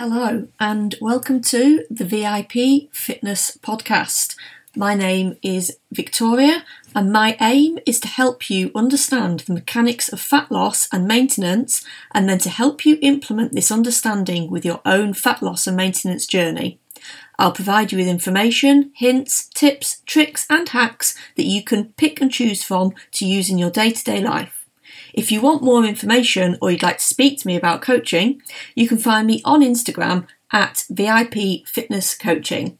Hello, and welcome to the VIP Fitness Podcast. My name is Victoria, and my aim is to help you understand the mechanics of fat loss and maintenance, and then to help you implement this understanding with your own fat loss and maintenance journey. I'll provide you with information, hints, tips, tricks, and hacks that you can pick and choose from to use in your day to day life. If you want more information or you'd like to speak to me about coaching, you can find me on Instagram at VIP Fitness Coaching.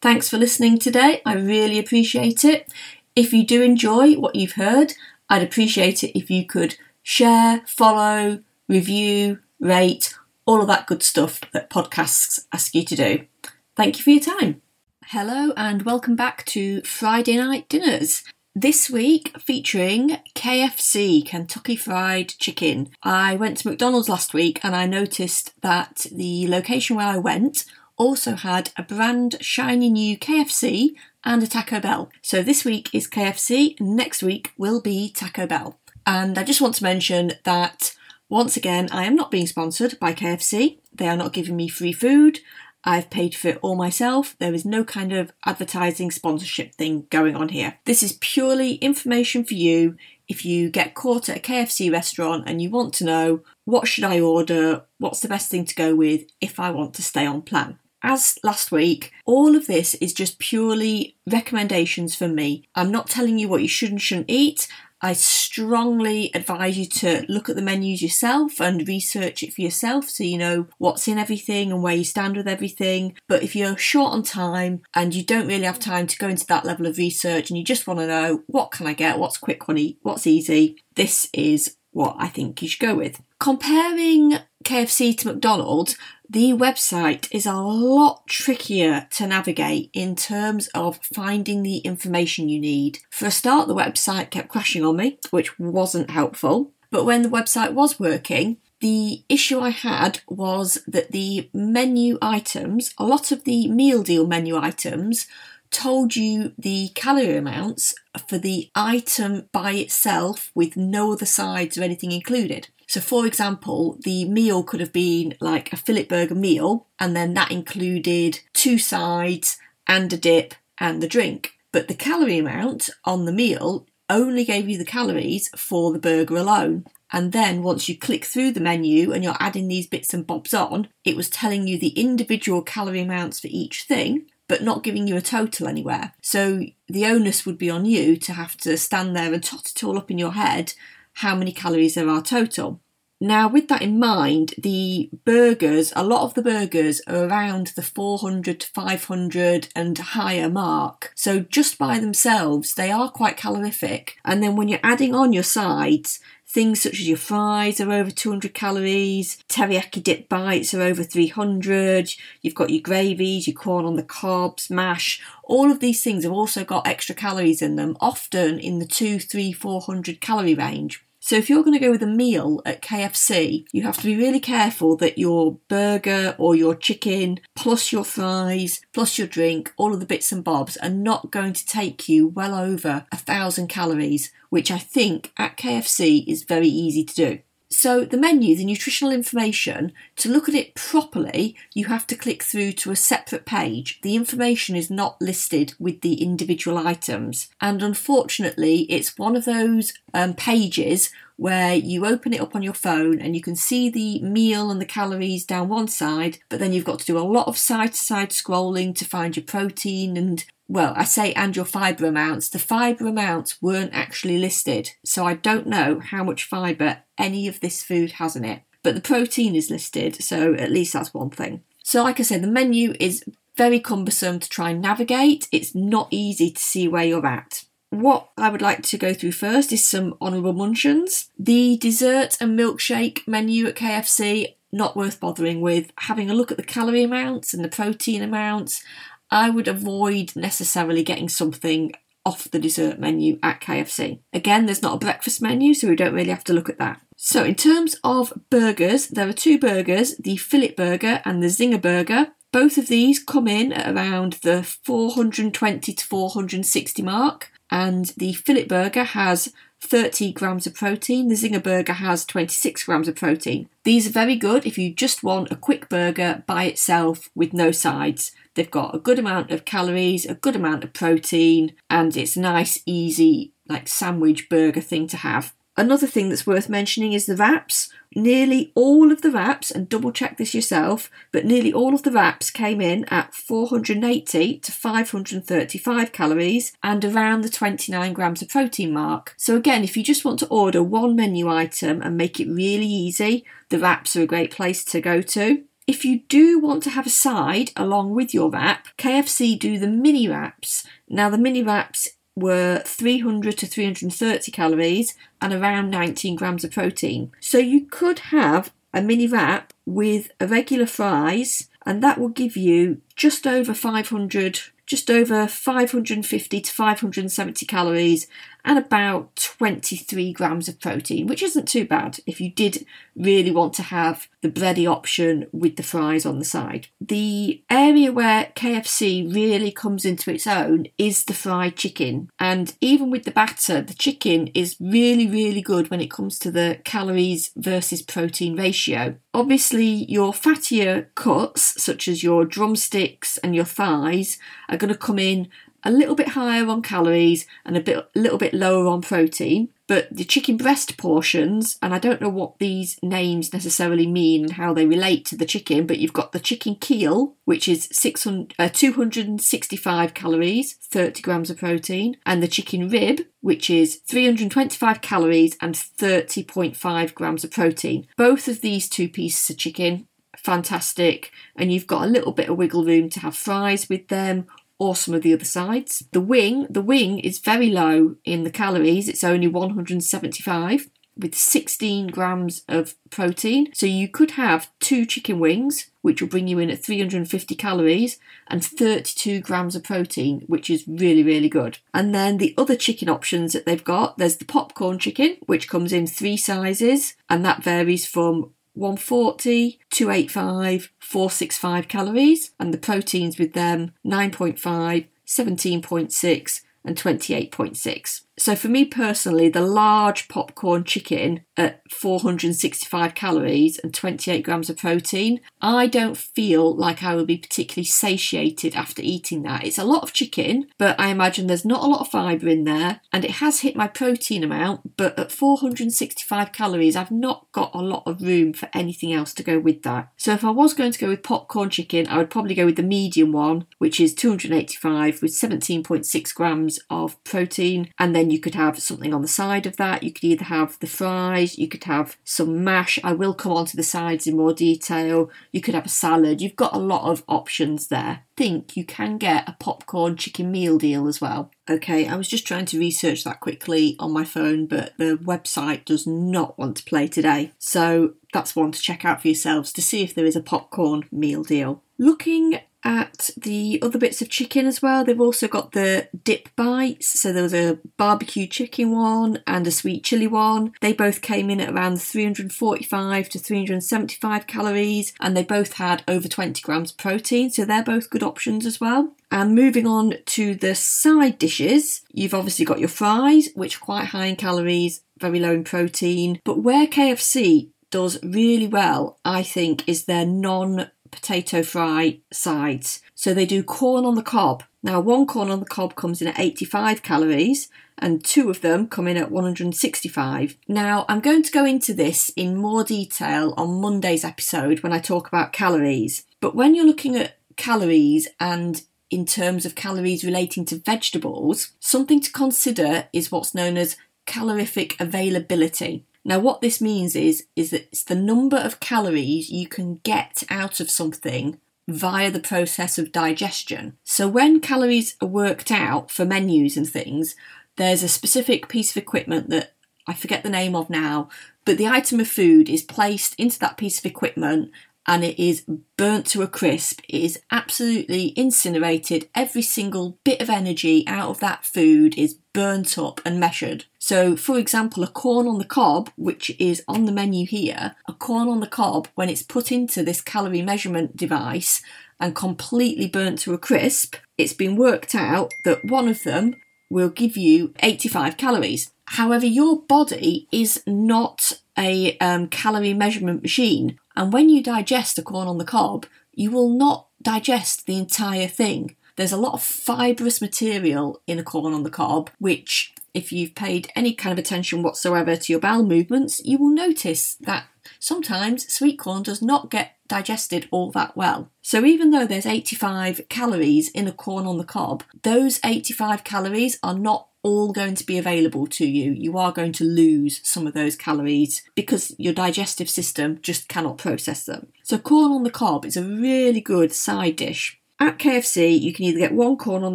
Thanks for listening today. I really appreciate it. If you do enjoy what you've heard, I'd appreciate it if you could share, follow, review, rate, all of that good stuff that podcasts ask you to do. Thank you for your time. Hello, and welcome back to Friday Night Dinners. This week featuring KFC, Kentucky Fried Chicken. I went to McDonald's last week and I noticed that the location where I went also had a brand shiny new KFC and a Taco Bell. So this week is KFC, next week will be Taco Bell. And I just want to mention that once again, I am not being sponsored by KFC. They are not giving me free food. I've paid for it all myself. There is no kind of advertising sponsorship thing going on here. This is purely information for you if you get caught at a KFC restaurant and you want to know what should I order, what's the best thing to go with if I want to stay on plan. As last week, all of this is just purely recommendations from me. I'm not telling you what you should and shouldn't eat. I strongly advise you to look at the menus yourself and research it for yourself so you know what's in everything and where you stand with everything. But if you're short on time and you don't really have time to go into that level of research and you just want to know what can I get, what's quick, what's easy, this is what I think you should go with. Comparing KFC to McDonald's, the website is a lot trickier to navigate in terms of finding the information you need. For a start, the website kept crashing on me, which wasn't helpful. But when the website was working, the issue I had was that the menu items, a lot of the meal deal menu items, told you the calorie amounts for the item by itself with no other sides or anything included. So, for example, the meal could have been like a fillet burger meal, and then that included two sides and a dip and the drink. But the calorie amount on the meal only gave you the calories for the burger alone. And then once you click through the menu and you're adding these bits and bobs on, it was telling you the individual calorie amounts for each thing, but not giving you a total anywhere. So the onus would be on you to have to stand there and tot it all up in your head how many calories there are total. Now, with that in mind, the burgers, a lot of the burgers are around the 400 to 500 and higher mark. So, just by themselves, they are quite calorific. And then when you're adding on your sides, things such as your fries are over 200 calories, teriyaki dip bites are over 300, you've got your gravies, your corn on the cobs, mash, all of these things have also got extra calories in them, often in the 2, 3, 400 calorie range. So if you're going to go with a meal at KFC, you have to be really careful that your burger or your chicken, plus your fries, plus your drink, all of the bits and bobs are not going to take you well over a thousand calories, which I think at KFC is very easy to do. So, the menu, the nutritional information, to look at it properly, you have to click through to a separate page. The information is not listed with the individual items, and unfortunately, it's one of those um, pages where you open it up on your phone and you can see the meal and the calories down one side, but then you've got to do a lot of side to side scrolling to find your protein and well, I say and your fibre amounts. The fibre amounts weren't actually listed, so I don't know how much fibre any of this food has in it. But the protein is listed, so at least that's one thing. So, like I said, the menu is very cumbersome to try and navigate. It's not easy to see where you're at. What I would like to go through first is some honourable mentions. The dessert and milkshake menu at KFC, not worth bothering with. Having a look at the calorie amounts and the protein amounts, I would avoid necessarily getting something off the dessert menu at KFC. Again, there's not a breakfast menu, so we don't really have to look at that. So, in terms of burgers, there are two burgers the fillet burger and the zinger burger. Both of these come in at around the 420 to 460 mark and the fillet burger has 30 grams of protein. The Zinger burger has 26 grams of protein. These are very good if you just want a quick burger by itself with no sides. They've got a good amount of calories, a good amount of protein, and it's a nice, easy, like sandwich burger thing to have. Another thing that's worth mentioning is the wraps. Nearly all of the wraps, and double check this yourself, but nearly all of the wraps came in at 480 to 535 calories and around the 29 grams of protein mark. So, again, if you just want to order one menu item and make it really easy, the wraps are a great place to go to. If you do want to have a side along with your wrap, KFC do the mini wraps. Now, the mini wraps were 300 to 330 calories and around 19 grams of protein. So you could have a mini wrap with a regular fries, and that will give you just over 500 just over 550 to 570 calories and about 23 grams of protein, which isn't too bad if you did really want to have the bready option with the fries on the side. The area where KFC really comes into its own is the fried chicken, and even with the batter, the chicken is really, really good when it comes to the calories versus protein ratio. Obviously, your fattier cuts, such as your drumsticks and your thighs, are going to come in a little bit higher on calories and a bit a little bit lower on protein. But the chicken breast portions, and I don't know what these names necessarily mean and how they relate to the chicken, but you've got the chicken keel, which is 600, uh, 265 calories, 30 grams of protein, and the chicken rib, which is 325 calories and 30.5 grams of protein. Both of these two pieces of chicken fantastic and you've got a little bit of wiggle room to have fries with them or some of the other sides. The wing, the wing is very low in the calories. It's only 175 with 16 grams of protein. So you could have two chicken wings, which will bring you in at 350 calories and 32 grams of protein, which is really, really good. And then the other chicken options that they've got, there's the popcorn chicken, which comes in three sizes, and that varies from 140, 285, 465 calories, and the proteins with them 9.5, 17.6, and 28.6. So for me personally, the large popcorn chicken at 465 calories and 28 grams of protein, I don't feel like I will be particularly satiated after eating that. It's a lot of chicken, but I imagine there's not a lot of fibre in there, and it has hit my protein amount, but at 465 calories, I've not got a lot of room for anything else to go with that. So if I was going to go with popcorn chicken, I would probably go with the medium one, which is 285 with 17.6 grams of protein, and then you could have something on the side of that. You could either have the fries you could have some mash. I will come on to the sides in more detail. You could have a salad. You've got a lot of options there. Think you can get a popcorn chicken meal deal as well. Okay, I was just trying to research that quickly on my phone, but the website does not want to play today. So that's one to check out for yourselves to see if there is a popcorn meal deal. Looking at the other bits of chicken as well. They've also got the dip bites. So there was a barbecue chicken one and a sweet chili one. They both came in at around 345 to 375 calories and they both had over 20 grams of protein. So they're both good options as well. And moving on to the side dishes, you've obviously got your fries, which are quite high in calories, very low in protein. But where KFC does really well, I think, is their non potato fry sides. So they do corn on the cob. Now, one corn on the cob comes in at 85 calories, and two of them come in at 165. Now, I'm going to go into this in more detail on Monday's episode when I talk about calories. But when you're looking at calories and in terms of calories relating to vegetables, something to consider is what's known as calorific availability. Now, what this means is, is that it's the number of calories you can get out of something via the process of digestion. So, when calories are worked out for menus and things, there's a specific piece of equipment that I forget the name of now, but the item of food is placed into that piece of equipment and it is burnt to a crisp. It is absolutely incinerated. Every single bit of energy out of that food is burnt up and measured. So, for example, a corn on the cob, which is on the menu here, a corn on the cob, when it's put into this calorie measurement device and completely burnt to a crisp, it's been worked out that one of them will give you 85 calories. However, your body is not a um, calorie measurement machine, and when you digest a corn on the cob, you will not digest the entire thing. There's a lot of fibrous material in a corn on the cob, which, if you've paid any kind of attention whatsoever to your bowel movements, you will notice that sometimes sweet corn does not get digested all that well. So even though there's 85 calories in a corn on the cob, those 85 calories are not all going to be available to you. You are going to lose some of those calories because your digestive system just cannot process them. So, corn on the cob is a really good side dish. At KFC, you can either get one corn on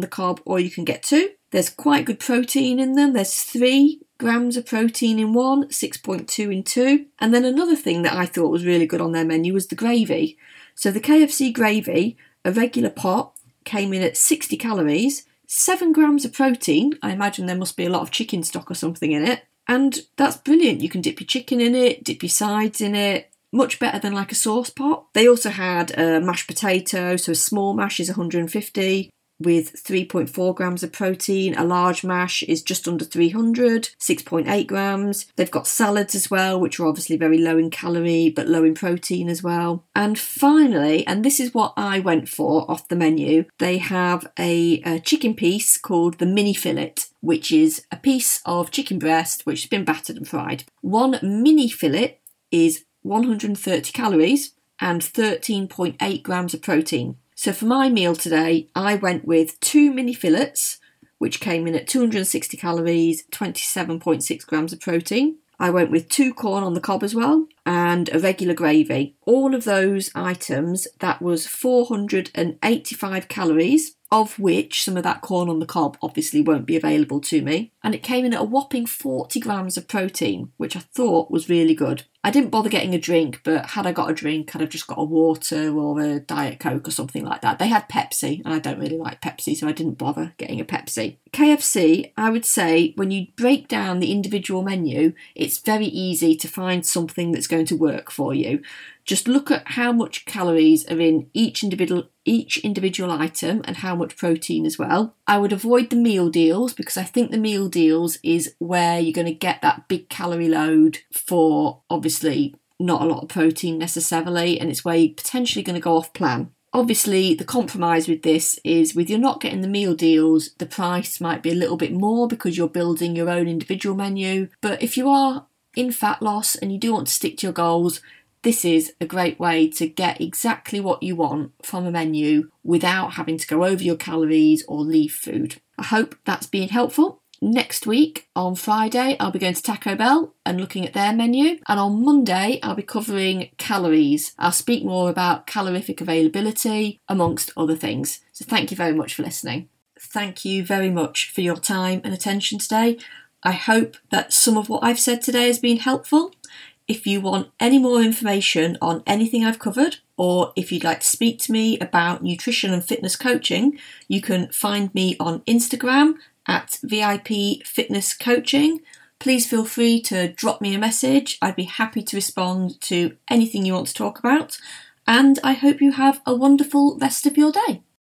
the cob or you can get two. There's quite good protein in them. There's three grams of protein in one, 6.2 in two. And then another thing that I thought was really good on their menu was the gravy. So the KFC gravy, a regular pot, came in at 60 calories seven grams of protein. I imagine there must be a lot of chicken stock or something in it. And that's brilliant. You can dip your chicken in it, dip your sides in it. Much better than like a sauce pot. They also had a mashed potato, so a small mash is 150 with 3.4 grams of protein. A large mash is just under 300, 6.8 grams. They've got salads as well, which are obviously very low in calorie but low in protein as well. And finally, and this is what I went for off the menu, they have a, a chicken piece called the mini fillet. Which is a piece of chicken breast which has been battered and fried. One mini fillet is 130 calories and 13.8 grams of protein. So for my meal today, I went with two mini fillets, which came in at 260 calories, 27.6 grams of protein. I went with two corn on the cob as well and a regular gravy. All of those items, that was 485 calories, of which some of that corn on the cob obviously won't be available to me. And it came in at a whopping 40 grams of protein, which I thought was really good. I didn't bother getting a drink, but had I got a drink, I'd have just got a water or a Diet Coke or something like that. They had Pepsi, and I don't really like Pepsi, so I didn't bother getting a Pepsi. KFC, I would say, when you break down the individual menu, it's very easy to find something that's going to work for you. Just look at how much calories are in each individual each individual item and how much protein as well. I would avoid the meal deals because I think the meal deals is where you're going to get that big calorie load for obviously not a lot of protein necessarily, and it's where you're potentially going to go off plan. Obviously, the compromise with this is with you're not getting the meal deals, the price might be a little bit more because you're building your own individual menu. But if you are in fat loss and you do want to stick to your goals, this is a great way to get exactly what you want from a menu without having to go over your calories or leave food. I hope that's been helpful. Next week on Friday, I'll be going to Taco Bell and looking at their menu. And on Monday, I'll be covering calories. I'll speak more about calorific availability, amongst other things. So thank you very much for listening. Thank you very much for your time and attention today. I hope that some of what I've said today has been helpful. If you want any more information on anything I've covered, or if you'd like to speak to me about nutrition and fitness coaching, you can find me on Instagram at VIP Fitness Coaching. Please feel free to drop me a message. I'd be happy to respond to anything you want to talk about. And I hope you have a wonderful rest of your day.